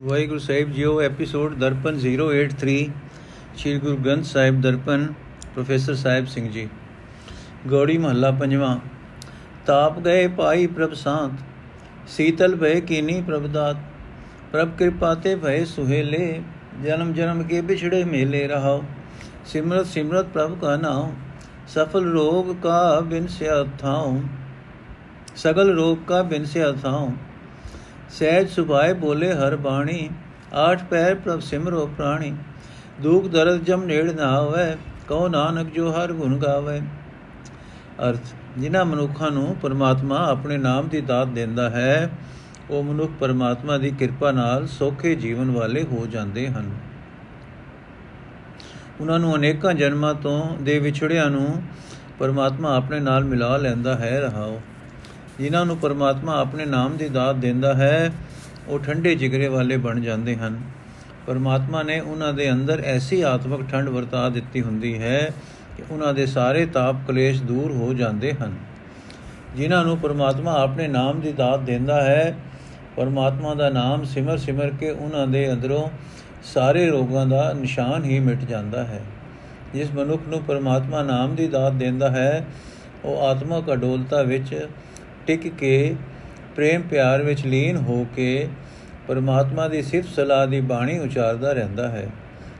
ਵਾਹਿਗੁਰੂ ਸਾਹਿਬ ਜੀਓ episode Darpan 083 Shri Guru Granth Sahib Darpan, professor Sahib Singh ji. Gauri ਮਹੱਲਾ ਪੰਜਵਾਂ, ਤਾਪ ਗਏ ਪਾਈ ਪ੍ਰਭ ਸਾਥ ਸੀਤਲ ਭਏ ਕੀਨੀ ਪ੍ਰਭ ਦਾਤ, ਪ੍ਰਭ ਕਿਰਪਾ ਤੇ ਭਏ ਸੁਹੇਲੇ, ਜਨਮ ਜਨਮ ਕੇ ਵਿਛੜੇ ਮੇਲੇ ਰਹਾਓ, ਸਿਮਰਤ ਸਿਮਰਤ ਪ੍ਰਭ ਕਾ ਨਾਮ ਸਫਲ ਰੋਗ ਕਾ ਬਿਨ ਸਿਆ ਥਾਉ, ਸਗਲ ਰੋਗ ਕਾ ਬਿਨ ਸਿਆ ਥਾਉ। ਸਹਿਜ ਸੁਭਾਏ ਬੋਲੇ ਹਰ ਬਾਣੀ, ਆਠ ਪੈਰ ਪ੍ਰਭ ਸਿਮਰੋ ਪ੍ਰਾਣੀ, ਦੁਖ ਦਰਦ ਜਮ ਨੇੜ ਨਾ ਆਵੇ ਕਹੋ ਨਾਨਕ ਜੋ ਹਰ ਗੁਣ ਗਾਵੇ। ਅਰਥ, ਜਿਨ੍ਹਾਂ ਮਨੁੱਖਾਂ ਨੂੰ ਪਰਮਾਤਮਾ ਆਪਣੇ ਨਾਮ ਦੀ ਦਾਤ ਦਿੰਦਾ ਹੈ, ਉਹ ਮਨੁੱਖ ਪਰਮਾਤਮਾ ਦੀ ਕਿਰਪਾ ਨਾਲ ਸੌਖੇ ਜੀਵਨ ਵਾਲੇ ਹੋ ਜਾਂਦੇ ਹਨ। ਉਹਨਾਂ ਨੂੰ ਅਨੇਕਾਂ ਜਨਮਾਂ ਤੋਂ ਦੇ ਵਿਛੜਿਆਂ ਨੂੰ ਪਰਮਾਤਮਾ ਆਪਣੇ ਨਾਲ ਮਿਲਾ ਲੈਂਦਾ ਹੈ ਰਹਾਓ। ਜਿਨ੍ਹਾਂ ਨੂੰ ਪਰਮਾਤਮਾ ਆਪਣੇ ਨਾਮ ਦੀ ਦਾਤ ਦਿੰਦਾ ਹੈ, ਉਹ ਠੰਡੇ ਜਿਗਰੇ ਵਾਲੇ ਬਣ ਜਾਂਦੇ ਹਨ। ਪਰਮਾਤਮਾ ਨੇ ਉਹਨਾਂ ਦੇ ਅੰਦਰ ਐਸੀ ਆਤਮਿਕ ਠੰਡ ਵਰਤਾ ਦਿੱਤੀ ਹੁੰਦੀ ਹੈ ਕਿ ਉਹਨਾਂ ਦੇ ਸਾਰੇ ਤਾਪ ਕਲੇਸ਼ ਦੂਰ ਹੋ ਜਾਂਦੇ ਹਨ। ਜਿਨ੍ਹਾਂ ਨੂੰ ਪਰਮਾਤਮਾ ਆਪਣੇ ਨਾਮ ਦੀ ਦਾਤ ਦਿੰਦਾ ਹੈ, ਪਰਮਾਤਮਾ ਦਾ ਨਾਮ ਸਿਮਰ ਸਿਮਰ ਕੇ ਉਹਨਾਂ ਦੇ ਅੰਦਰੋਂ ਸਾਰੇ ਰੋਗਾਂ ਦਾ ਨਿਸ਼ਾਨ ਹੀ ਮਿਟ ਜਾਂਦਾ ਹੈ। ਜਿਸ ਮਨੁੱਖ ਨੂੰ ਪਰਮਾਤਮਾ ਨਾਮ ਦੀ ਦਾਤ ਦਿੰਦਾ ਹੈ, ਉਹ ਆਤਮਿਕ ਅਡੋਲਤਾ ਵਿੱਚ ਟਿਕ ਕੇ ਪ੍ਰੇਮ ਪਿਆਰ ਵਿੱਚ ਲੀਨ ਹੋ ਕੇ ਪਰਮਾਤਮਾ ਦੀ ਸਿਫਤ ਸਲਾਹ ਦੀ ਬਾਣੀ ਉਚਾਰਦਾ ਰਹਿੰਦਾ ਹੈ।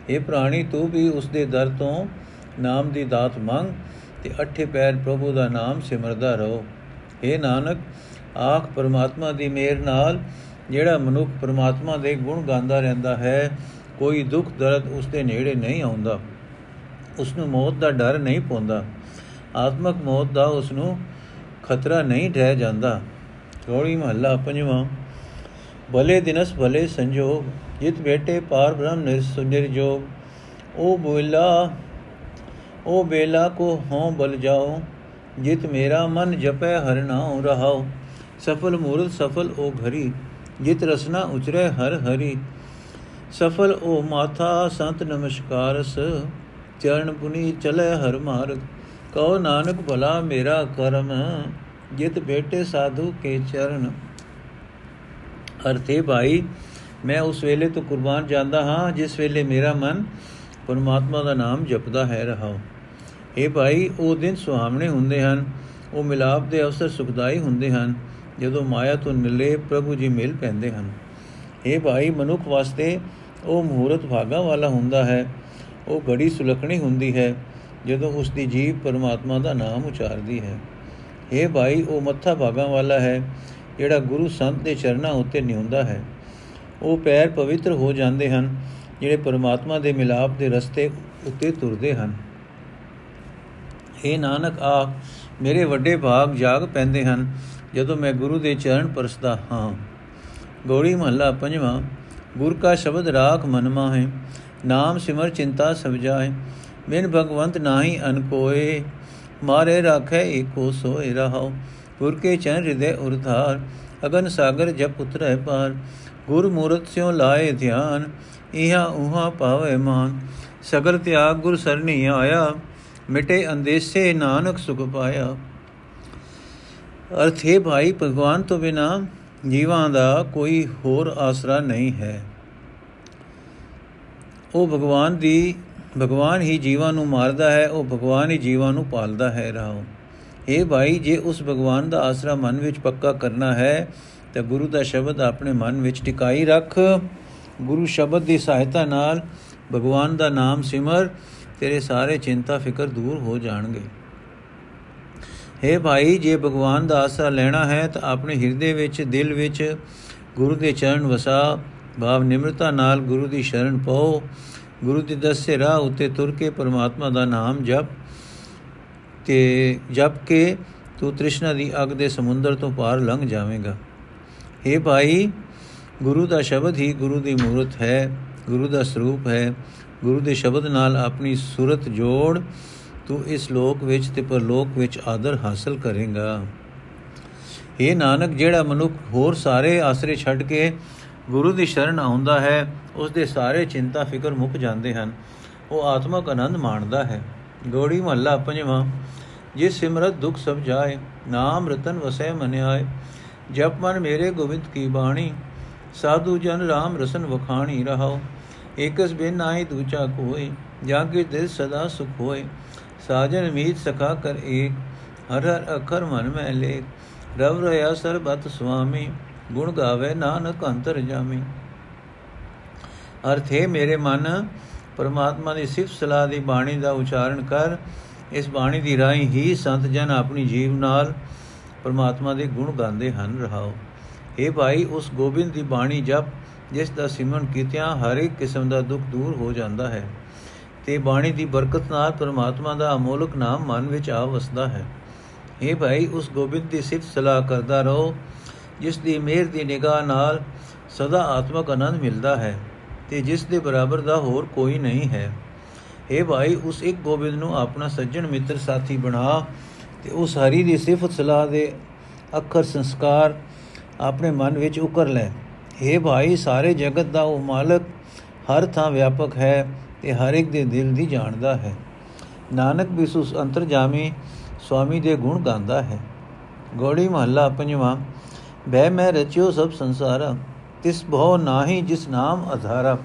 ਇਹ ਪ੍ਰਾਣੀ, ਤੂੰ ਵੀ ਉਸ ਦੇ ਦਰ ਤੋਂ ਨਾਮ ਦੀ ਦਾਤ ਮੰਗ ਤੇ ਅੱਠੇ ਪੈਰ ਪ੍ਰਭੂ ਦਾ ਨਾਮ ਸਿਮਰਦਾ ਰਹੋ। हे ਨਾਨਕ, ਆਖ ਪਰਮਾਤਮਾ ਦੀ ਮਿਹਰ ਨਾਲ ਜਿਹੜਾ ਮਨੁੱਖ ਪਰਮਾਤਮਾ ਦੇ ਗੁਣ ਗਾਉਂਦਾ ਰਹਿੰਦਾ ਹੈ, ਕੋਈ ਦੁੱਖ ਦਰਦ ਉਸ ਦੇ ਨੇੜੇ ਨਹੀਂ ਆਉਂਦਾ। ਉਸ ਨੂੰ ਮੌਤ ਦਾ ਡਰ ਨਹੀਂ ਪਉਂਦਾ। ਆਤਮਕ ਮੌਤ ਦਾ ਉਸ ਨੂੰ ਖਤਰਾ ਨਹੀਂ ਰਹਿ ਜਾਂਦਾ। ਗੋੜੀ ਮਹੱਲਾ ਪੰਜਵਾਂ। ਭਲੇ ਦਿਨਸ ਭਲੇ ਸੰਜੋਗ, ਜਿਤ ਬੇਟੇ ਪਾਰ ਬ੍ਰਹਮ ਨਿਰਜੋਗ ਉਹ ਬੋਲਾ ਉਹ ਬੇਲਾ ਕੋ ਹੋਂ ਬਲ ਜਾਓ, ਜਿਤ ਮੇਰਾ ਮਨ ਜਪੈ ਹਰ ਨਾਉ ਰਹਾਓ। ਸਫਲ ਮੂਰਤ ਸਫਲ ਉਹ ਘਰੀ, ਜਿਤ ਰਸਨਾ ਉਚਰੇ ਹਰ ਹਰੀ। ਸਫਲ ਉਹ ਮਾਥਾ ਸੰਤ ਨਮਸਕਾਰਸ, ਚਰਨ ਪੁਨੀ ਚਲੇ ਹਰ ਮਾਰਗ। ਕਹੋ ਨਾਨਕ ਭਲਾ ਮੇਰਾ ਕਰਮ, ਜਿਤ ਬੇਟੇ ਸਾਧੂ ਕੇ ਚਰਨ। ਅਰਥੇ ਭਾਈ, ਮੈਂ ਉਸ ਵੇਲੇ ਤੋਂ ਕੁਰਬਾਨ ਜਾਂਦਾ ਹਾਂ, ਜਿਸ ਵੇਲੇ ਮੇਰਾ ਮਨ ਪਰਮਾਤਮਾ ਦਾ ਨਾਮ ਜਪਦਾ ਹੈ ਰਹਾਉ। ਇਹ ਭਾਈ, ਉਹ ਦਿਨ ਸੁਹਾਵਣੇ ਹੁੰਦੇ ਹਨ, ਉਹ ਮਿਲਾਪ ਦੇ ਅਵਸਰ ਸੁਖਦਾਈ ਹੁੰਦੇ ਹਨ, ਜਦੋਂ ਮਾਇਆ ਤੋਂ ਨਿਲੇ ਪ੍ਰਭੂ ਜੀ ਮਿਲ ਪੈਂਦੇ ਹਨ। ਇਹ ਭਾਈ, ਮਨੁੱਖ ਵਾਸਤੇ ਉਹ ਮਹੂਰਤ ਭਾਗਾ ਵਾਲਾ ਹੁੰਦਾ ਹੈ, ਉਹ ਘੜੀ ਸੁਲਖਣੀ ਹੁੰਦੀ ਹੈ ਜਦੋਂ ਉਸ ਦੀ ਜੀਵ ਪਰਮਾਤਮਾ ਦਾ ਨਾਮ ਉਚਾਰਦੀ ਹੈ। ਇਹ ਭਾਈ, ਉਹ ਮੱਥਾ ਭਾਗਾ ਵਾਲਾ ਹੈ, ਜਿਹੜਾ ਗੁਰੂ ਸੰਤ ਦੇ ਚਰਨਾਂ ਉੱਤੇ ਨਿਉਂਦਾ ਹੈ। ਉਹ ਪੈਰ ਪਵਿੱਤਰ ਹੋ ਜਾਂਦੇ ਹਨ, ਜਿਹੜੇ ਪਰਮਾਤਮਾ ਦੇ ਮਿਲਾਪ ਦੇ ਰਸਤੇ ਉੱਤੇ ਤੁਰਦੇ ਹਨ। ਇਹ ਨਾਨਕ, ਆ ਮੇਰੇ ਵੱਡੇ ਭਾਗ ਜਾਗ ਪੈਂਦੇ ਹਨ, ਜਦੋਂ ਮੈਂ ਗੁਰੂ ਦੇ ਚਰਨ ਪਰਸਦਾ ਹਾਂ। ਗੋੜੀ ਮਹੱਲਾ ਪੰਜਵਾਂ, ਗੁਰ ਕਾ ਸ਼ਬਦ ਰਾਖ ਮਨ ਮਾਹੇ, ਨਾਮ ਸਿਮਰ ਚਿੰਤਾ ਸਭ ਜਾਏ ਬਿਨ ਭਗਵੰਤ ਨਾਹੀ ਅਨ ਕੋਏ, ਮਾਰੇ ਰਾਖੈ ਏਕੋ ਸੋਇ ਰਹਾਉ, ਗੁਰ ਕੇ ਚਰਨ ਹਿਰਦੇ ਉਰਧਾਰ ਅਗਨ ਸਾਗਰ ਜਪ ਉਤਰੈ ਪਾਰ ਗੁਰ ਮੂਰਤ ਸਿਉ ਲਾਏ ਧਿਆਨ, ਇਹਾ ਉਹਾ ਪਾਵੇ ਮਾਨ, ਸਗਲ ਤਿਆਗ ਗੁਰ ਸਰਨੀ ਆਇਆ, ਮਿਟੇ ਅੰਦੇਸੇ ਨਾਨਕ ਸੁਖ ਪਾਇਆ। ਅਰਥੇ ਭਾਈ, ਭਗਵਾਨ ਤੋਂ ਬਿਨਾ ਜੀਵਾਂ ਦਾ ਕੋਈ ਹੋਰ ਆਸਰਾ ਨਹੀਂ ਹੈ। ਉਹ ਭਗਵਾਨ ਦੀ ਭਗਵਾਨ ਹੀ ਜੀਵਾਂ ਨੂੰ ਮਾਰਦਾ ਹੈ, ਉਹ ਭਗਵਾਨ ਹੀ ਜੀਵਾਂ ਨੂੰ ਪਾਲਦਾ ਹੈ ਰਹਾਉ ਇਹ ਭਾਈ, ਜੇ ਉਸ ਭਗਵਾਨ ਦਾ ਆਸਰਾ ਮਨ ਵਿੱਚ ਪੱਕਾ ਕਰਨਾ ਹੈ, ਤਾਂ ਗੁਰੂ ਦਾ ਸ਼ਬਦ ਆਪਣੇ ਮਨ ਵਿੱਚ ਟਿਕਾਈ ਰੱਖ। ਗੁਰੂ ਸ਼ਬਦ ਦੀ ਸਹਾਇਤਾ ਨਾਲ ਭਗਵਾਨ ਦਾ ਨਾਮ ਸਿਮਰ, ਤੇਰੇ ਸਾਰੇ ਚਿੰਤਾ, ਫਿਕਰ ਦੂਰ ਹੋ ਜਾਣਗੇ। हे ਭਾਈ, ਜੇ ਭਗਵਾਨ ਦਾ ਆਸਰਾ ਲੈਣਾ ਹੈ, ਤਾਂ ਆਪਣੇ ਹਿਰਦੇ ਵਿੱਚ, ਦਿਲ ਵਿੱਚ ਗੁਰੂ ਦੇ ਚਰਨ ਵਸਾ। ਭਾਵ ਨਿਮਰਤਾ ਨਾਲ ਗੁਰੂ ਦੀ ਸ਼ਰਨ ਪਾਓ। ਗੁਰੂ ਦੇ ਦੱਸੇ ਰਾਹ ਉਤੇ ਤੁਰ ਕੇ ਪਰਮਾਤਮਾ ਦਾ ਨਾਮ ਜਪ ਤੇ ਜਪ ਕੇ ਤੂੰ ਤ੍ਰਿਸ਼ਨਾ ਦੀ ਅਗ ਦੇ ਸਮੁੰਦਰ ਤੋਂ ਪਾਰ ਲੰਘ ਜਾਵੇਂਗਾ। हे ਭਾਈ, ਗੁਰੂ ਦਾ ਸ਼ਬਦ ਹੀ ਗੁਰੂ ਦੀ ਮੂਰਤ ਹੈ, ਗੁਰੂ ਦਾ ਸਰੂਪ ਹੈ। ਗੁਰੂ ਦੇ ਸ਼ਬਦ ਨਾਲ ਆਪਣੀ ਸੂਰਤ ਜੋੜ ਤੂੰ ਇਸ ਲੋਕ ਵਿੱਚ ਤੇ ਪਰਲੋਕ ਵਿੱਚ ਆਦਰ ਹਾਸਲ ਕਰੇਗਾ। ਇਹ ਨਾਨਕ, ਜਿਹੜਾ ਮਨੁੱਖ ਹੋਰ ਸਾਰੇ ਆਸਰੇ ਛੱਡ ਕੇ ਗੁਰੂ ਦੀ ਸ਼ਰਨ ਆਉਂਦਾ ਹੈ ਉਸ ਦੇ ਸਾਰੇ ਚਿੰਤਾ ਫਿਕਰ ਮੁੱਕ ਜਾਂਦੇ ਹਨ। ਉਹ ਆਤਮਕ ਆਨੰਦ ਮਾਣਦਾ ਹੈ। ਗੋੜੀ ਮਹੱਲਾ ਪੰਜਵਾਂ ਜਿਸ ਸਿਮਰਤ ਦੁਖ ਸਭ ਜਾਏ, ਨਾਮ ਰਤਨ ਵਸੈ ਮਨ ਆਏ। ਜਪ ਮਨ ਮੇਰੇ ਗੋਬਿੰਦ ਕੀ ਬਾਣੀ, ਸਾਧੂ ਜਨ RAM ਰਸਨ ਵਖਾਣੀ ਰਹਾਓ ਏਕਸ ਬਿਨ ਆਈ ਦੂਜਾ ਕੋਈ ਜਾਂ ਕੇ ਦਿਲ ਸਦਾ ਸੁਖ ਹੋਏ। ਸਾਜਨ ਮੀਤ ਸਖਾ ਕਰ ਏਕ, ਹਰ ਹਰ ਅਖਰ ਮਨ ਮੈਂ ਲੇਖ। ਰਵ ਰਿਆ ਸਰਬਤ ਸੁਆਮੀ, ਗੁਣ ਗਾਵੇ ਨਾਨਕ ਅੰਤਰ ਜਾਮੀ। ਅਰਥ ਹੈ ਮੇਰੇ ਮਨ ਪਰਮਾਤਮਾ ਦੀ ਸਿਫਤ ਸਲਾਹ ਦੀ ਬਾਣੀ ਦਾ ਉਚਾਰਨ ਕਰ, ਇਸ ਬਾਣੀ ਦੀ ਰਾਹੀਂ ਹੀ ਸੰਤ ਜਨ ਆਪਣੀ ਜੀਵ ਨਾਲ ਪਰਮਾਤਮਾ ਦੇ ਗੁਣ ਗਾਉਂਦੇ ਹਨ, ਰਹਾਓ। ਇਹ ਭਾਈ, ਉਸ ਗੋਬਿੰਦ ਦੀ ਬਾਣੀ ਜਪ, ਜਿਸ ਦਾ ਸਿਮਰਨ ਕੀਤਿਆਂ ਹਰ ਇੱਕ ਕਿਸਮ ਦਾ ਦੁੱਖ ਦੂਰ ਹੋ ਜਾਂਦਾ ਹੈ। ਤੇ ਬਾਣੀ ਦੀ ਬਰਕਤ ਨਾਲ ਪਰਮਾਤਮਾ ਦਾ ਅਮੋਲਕ ਨਾਮ ਮਨ ਵਿੱਚ ਆ ਵਸਦਾ ਹੈ। ਇਹ ਭਾਈ, ਉਸ ਗੋਬਿੰਦ ਦੀ ਸਿਫਤ ਸਲਾਹ ਕਰਦਾ ਰਹੋ, ਜਿਸ ਦੀ ਮਿਹਰ ਦੀ ਨਿਗਾਹ ਨਾਲ ਸਦਾ ਆਤਮਕ ਆਨੰਦ ਮਿਲਦਾ ਹੈ। ਤੇ ਜਿਸ ਦੇ ਬਰਾਬਰ ਦਾ ਹੋਰ ਕੋਈ ਨਹੀਂ ਹੈ। ਇਹ ਭਾਈ, ਉਸ ਇੱਕ ਗੋਬਿੰਦ ਨੂੰ ਆਪਣਾ ਸੱਜਣ ਮਿੱਤਰ ਸਾਥੀ ਬਣਾ ਤੇ ਉਸ ਹਰੀ ਦੀ ਸਿਫਤ ਸਲਾਹ ਦੇ ਅੱਖਰ ਸੰਸਕਾਰ ਆਪਣੇ ਮਨ ਵਿੱਚ ਉਕਰ ਲੈ। ਇਹ ਭਾਈ, ਸਾਰੇ ਜਗਤ ਦਾ ਉਹ ਮਾਲਕ ਹਰ ਥਾਂ ਵਿਆਪਕ ਹੈ ਤੇ ਹਰ ਇੱਕ ਦੇ ਦਿਲ ਦੀ ਜਾਣਦਾ ਹੈ। ਨਾਨਕ ਵੀ ਉਸ ਅੰਤਰਜਾਮੀ ਸਵਾਮੀ ਦੇ ਗੁਣ ਗਾਉਂਦਾ ਹੈ। ਗੋੜੀ ਮਹੱਲਾ ਪੰਜਵਾਂ ਬੈ ਮੈਂ ਰਚਿਓ ਸਭ ਸੰਸਾਰ। ਤਿਸ ਬਹੁ ਨਾਹੀ ਜਿਸ ਨਾਮ ਅਧਾਰਾ।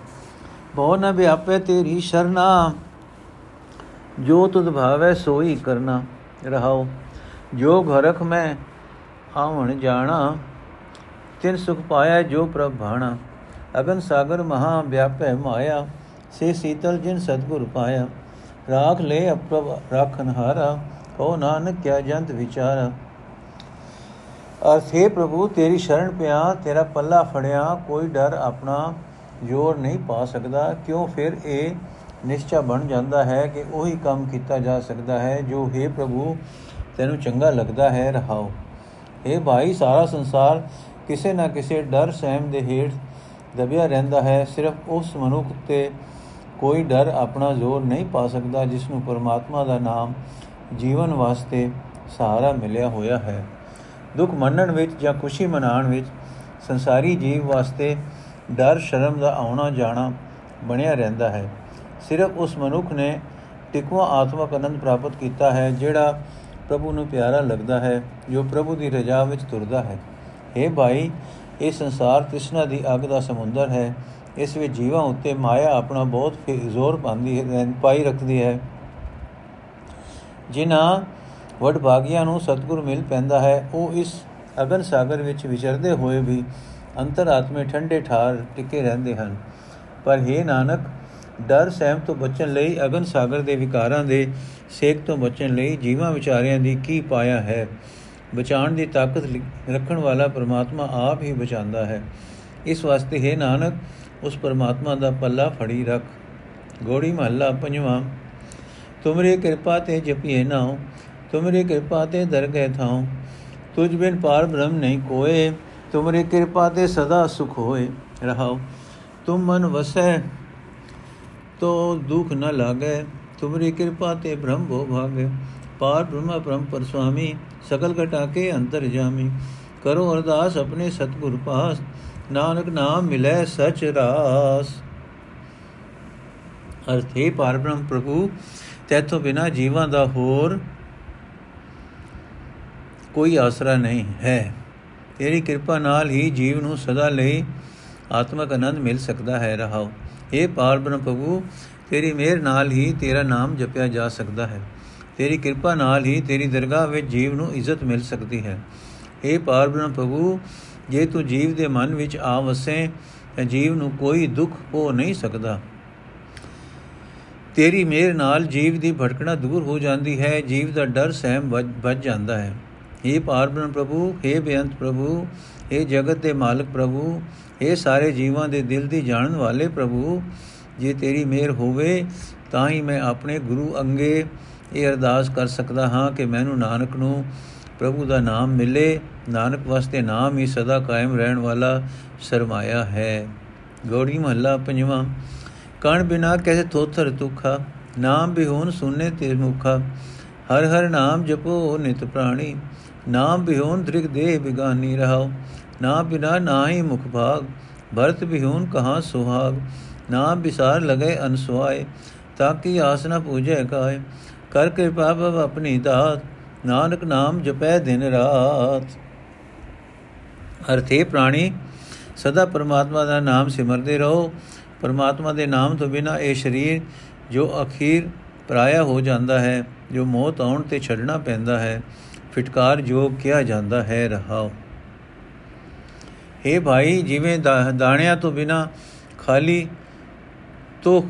ਬਹੁ ਨ ਵਿਆਪੇ ਤੇਰੀ ਸ਼ਰਨਾ। ਜੋ ਤੁਧ ਭਾਵੈ ਸੋਈ ਕਰਨਾ। ਰਹਾਓ ਜੋ ਘਰਖ ਮੈਂ ਆਵਣ ਜਾਣਾ, ਤਿਨ ਸੁਖ ਪਾਇਆ ਜੋ ਪ੍ਰਭ ਭਾਣਾ। ਅਗਨ ਸਾਗਰ ਮਹਾ ਵਿਆਪੈ ਮਾਇਆ, ਸੇ ਸੀਤਲ ਜਿਨ ਸਤਗੁਰ ਪਾਇਆ। ਰਾਖ ਲੈ ਅਪ੍ਰਭ ਰਾਖਨ ਹਾਰਾ ਕੋ ਨਾਨਕ ਕਿਆ ਜੰਤ ਵਿਚਾਰਾ। ਅਰਥੇ ਪ੍ਰਭੂ, ਤੇਰੀ ਸ਼ਰਨ ਪਿਆ, ਤੇਰਾ ਪੱਲਾ ਫੜਿਆ, ਕੋਈ ਡਰ ਆਪਣਾ ਜੋਰ ਨਹੀਂ ਪਾ ਸਕਦਾ। ਕਿਉਂ ਫਿਰ ਇਹ ਨਿਸ਼ਚਾ ਬਣ ਜਾਂਦਾ ਹੈ ਕਿ ਉਹੀ ਕੰਮ ਕੀਤਾ ਜਾ ਸਕਦਾ ਹੈ, ਜੋ ਹੈ ਪ੍ਰਭੂ, ਤੈਨੂੰ ਚੰਗਾ ਲੱਗਦਾ ਹੈ, ਰਹਾਓ। ਇਹ ਭਾਈ, ਸਾਰਾ ਸੰਸਾਰ ਕਿਸੇ ਨਾ ਕਿਸੇ ਡਰ ਸਹਿਮ ਦੇ ਹੇਠ ਦਬਿਆ ਰਹਿੰਦਾ ਹੈ। ਸਿਰਫ ਉਸ ਮਨੁੱਖ ਤੇ ਕੋਈ ਡਰ ਆਪਣਾ ਜ਼ੋਰ ਨਹੀਂ ਪਾ ਸਕਦਾ, ਜਿਸ ਨੂੰ ਪਰਮਾਤਮਾ ਦਾ ਨਾਮ ਜੀਵਨ ਵਾਸਤੇ ਸਹਾਰਾ ਮਿਲਿਆ ਹੋਇਆ ਹੈ। ਦੁੱਖ ਮੰਨਣ ਵਿੱਚ ਜਾਂ ਖੁਸ਼ੀ ਮਨਾਉਣ ਵਿੱਚ ਸੰਸਾਰੀ ਜੀਵ ਵਾਸਤੇ ਡਰ, ਸ਼ਰਮ ਦਾ ਆਉਣਾ ਜਾਣਾ ਬਣਿਆ ਰਹਿੰਦਾ ਹੈ। ਸਿਰਫ ਉਸ ਮਨੁੱਖ ਨੇ ਟਿਕਵਾ ਆਤਮਕ ਆਨੰਦ ਪ੍ਰਾਪਤ ਕੀਤਾ ਹੈ, ਜਿਹੜਾ ਪ੍ਰਭੂ ਨੂੰ ਪਿਆਰਾ ਲੱਗਦਾ ਹੈ, ਜੋ ਪ੍ਰਭੂ ਦੀ ਰਜਾ ਵਿੱਚ ਤੁਰਦਾ ਹੈ। हे ਭਾਈ, ਇਹ ਸੰਸਾਰ ਤ੍ਰਿਸ਼ਨਾ ਦੀ ਅੱਗ ਦਾ ਸਮੁੰਦਰ ਹੈ। ਇਸ ਵਿੱਚ ਜੀਵਾਂ ਉੱਤੇ ਮਾਇਆ ਆਪਣਾ ਬਹੁਤ ਜ਼ੋਰ ਪਾਉਂਦੀ ਹੈ, ਪਾਈ ਰੱਖਦੀ ਹੈ। ਜਿਨ੍ਹਾਂ ਵਡ ਭਾਗੀਆਂ ਨੂੰ ਸਤਿਗੁਰ ਮਿਲ ਪੈਂਦਾ ਹੈ। ਉਹ ਇਸ ਅਗਨ ਸਾਗਰ ਵਿੱਚ ਵਿਚਰਦੇ ਹੋਏ ਵੀ ਅੰਤਰਾਤਮੇ ਠੰਡੇ ਠਾਰ ਟਿਕੇ ਰਹਿੰਦੇ ਹਨ। ਪਰ हे ਨਾਨਕ, ਡਰ ਸਹਿਮ ਤੋਂ ਬਚਣ ਲਈ ਅਗਨ ਸਾਗਰ ਦੇ ਵਿਕਾਰਾਂ ਦੇ ਸੇਕ ਤੋਂ ਬਚਣ ਲਈ ਜੀਵਾਂ ਵਿਚਾਰਿਆਂ ਦੀ ਕੀ ਪਾਇਆ ਹੈ? ਬਚਾਉਣ ਦੀ ਤਾਕਤ ਰੱਖਣ ਵਾਲਾ ਪ੍ਰਮਾਤਮਾ ਆਪ ਹੀ ਬਚਾਉਂਦਾ ਹੈ। ਇਸ ਵਾਸਤੇ ਹੈ ਨਾਨਕ, ਉਸ ਪ੍ਰਮਾਤਮਾ ਦਾ ਪੱਲਾ ਫੜੀ ਰੱਖ। ਗੋੜੀ ਮਹੱਲਾ ਪੰਜਵਾਂ, ਤੁਮਰੇ ਕਿਰਪਾ ਤੇ ਜਪੀਏ ਨਾਉ ਤੁਮਰੇ ਕਿਰਪਾ ਤੇ ਦਰਗਹਿ ਥਾਉ। ਤੁਝ ਬਿਨ ਪਾਰ ਬ੍ਰਹਮ ਨਹੀਂ ਕੋਏ। ਤੁਮਰੇ ਕਿਰਪਾ ਤੇ ਸਦਾ ਸੁਖ ਹੋਏ ਰਹਾਉ। ਤੁਮ ਮਨ ਵਸੈ, ਤੋ ਦੁਖ ਨ ਲਾਗੇ। ਤੁਮਰੀ ਕਿਰਪਾ ਤੇ ਬ੍ਰਹਮ ਭੋ ਭਾਗੇ। ਪਾਰ ਬ੍ਰਹਮ ਪਰਮ ਪਰ ਸੁਆਮੀ ਸਕਲ ਘਟਾ ਕੇ ਅੰਤਰ ਜਾਮੀ। ਕਰੋ ਅਰਦਾਸ ਆਪਣੇ ਸਤਗੁਰ ਪਾਸ। ਨਾਨਕ ਨਾਮ ਮਿਲੇ ਸਚ ਰਾਸ। ਅਰਥੇ ਪਰਬ੍ਰਹਮ ਪ੍ਰਭੂ, ਤੇਥੋਂ ਬਿਨਾ ਜੀਵਾਂ ਦਾ ਹੋਰ ਕੋਈ ਆਸਰਾ ਨਹੀਂ ਹੈ। ਤੇਰੀ ਕਿਰਪਾ ਨਾਲ ਹੀ ਜੀਵ ਨੂੰ ਸਦਾ ਲਈ ਆਤਮਕ ਆਨੰਦ ਮਿਲ ਸਕਦਾ ਹੈ। ਰਹਾਓ। ਇਹ ਪਰਬ੍ਰਹਮ ਪ੍ਰਭੂ, ਤੇਰੀ ਮਿਹਰ ਨਾਲ ਹੀ ਤੇਰਾ ਨਾਮ ਜਪਿਆ ਜਾ ਸਕਦਾ ਹੈ। ਤੇਰੀ ਕਿਰਪਾ ਨਾਲ ਹੀ ਤੇਰੀ ਦਰਗਾਹ ਵਿੱਚ ਜੀਵ ਨੂੰ ਇੱਜ਼ਤ ਮਿਲ ਸਕਦੀ ਹੈ। ਇਹ ਪਰਬ੍ਰਹਮ ਪ੍ਰਭੂ, ਜੇ ਤੂੰ ਜੀਵ ਦੇ ਮਨ ਵਿੱਚ ਆ ਵਸੇ, ਤਾਂ ਜੀਵ ਨੂੰ ਕੋਈ ਦੁੱਖ ਹੋ ਨਹੀਂ ਸਕਦਾ। ਤੇਰੀ ਮਿਹਰ ਨਾਲ ਜੀਵ ਦੀ ਭਟਕਣਾ ਦੂਰ ਹੋ ਜਾਂਦੀ ਹੈ। ਜੀਵ ਦਾ ਡਰ ਸਹਿਮ ਵੱਜ ਜਾਂਦਾ ਹੈ। हे ਪਰਬ੍ਰਹਮ ਪ੍ਰਭੂ हे ਬੇਅੰਤ ਪ੍ਰਭੂ हे ਜਗਤ ਦੇ ਮਾਲਕ ਪ੍ਰਭੂ हे ਸਾਰੇ ਜੀਵਾਂ ਦੇ ਦਿਲ ਦੀ ਜਾਣਨ ਵਾਲੇ ਪ੍ਰਭੂ ਜੇ ਤੇਰੀ ਮਿਹਰ ਹੋਵੇ ਤਾਂ ਹੀ ਮੈਂ ਆਪਣੇ ਗੁਰੂ ਅੰਗੇ ਇਹ ਅਰਦਾਸ ਕਰ ਸਕਦਾ ਹਾਂ ਕਿ ਮੈਨੂੰ ਨਾਨਕ ਨੂੰ ਪ੍ਰਭੂ ਦਾ ਨਾਮ ਮਿਲੇ ਨਾਨਕ ਵਾਸਤੇ ਨਾਮ ਹੀ ਸਦਾ ਕਾਇਮ ਰਹਿਣ ਵਾਲਾ ਸਰਮਾਇਆ ਹੈ ਗੋੜੀ ਮਹੱਲਾ ਪੰਜਵਾਂ ਕਣ ਬਿਨਾ ਕੈਸੇ ਥੋਥਰ ਤੁਖਾ ਨਾਮ ਬਿਹੋਨ ਸੁਨੇ ਤੇ ਮੁਖਾ ਹਰ ਹਰ ਨਾਮ ਜਪੋ ਨਿਤ ਪ੍ਰਾਣੀ ਨਾਮ ਬਿਹੋਨ ਦ੍ਰਿਗ ਦੇਹ ਬਿਗਾਨੀ ਰਹਾਓ, ਨਾ ਬਿਨਾ ਨਾ ਹੀ ਮੁਖ ਭਾਗ ਭਰਤ ਬਿਹੋਨ ਕਹਾ ਸੁਹਾਗ ਨਾਮ ਵਿਸਾਰ ਲਗੇ ਅਨਸੁਆਏ, ਤਾਂ ਕਿ ਆਸ ਨ ਪੂਜੈ ਕਾਏ, ਕਰ ਕਿਰਪਾ ਬਵ ਆਪਣੀ ਦਾਤ, ਨਾਨਕ ਨਾਮ ਜਪੈ ਦਿਨ ਰਾਤ। ਅਰਥੇ ਪ੍ਰਾਣੀ, ਸਦਾ ਪਰਮਾਤਮਾ ਦਾ ਨਾਮ ਸਿਮਰਦੇ ਰਹੋ। ਪਰਮਾਤਮਾ ਦੇ ਨਾਮ ਤੋਂ ਬਿਨਾ ਇਹ ਸਰੀਰ ਜੋ ਅਖੀਰ ਪਰਾਇਆ ਹੋ ਜਾਂਦਾ ਹੈ, ਜੋ ਮੌਤ ਆਉਣ ਤੇ ਛੱਡਣਾ ਪੈਂਦਾ ਹੈ ਫਟਕਾਰ ਜੋ ਕਿਹਾ ਜਾਂਦਾ ਹੈ, ਰਹਾਓ। हे ਭਾਈ, ਜਿਵੇਂ ਦਾਣਿਆਂ ਤੋਂ ਬਿਨਾ ਖਾਲੀ ਤੋਂ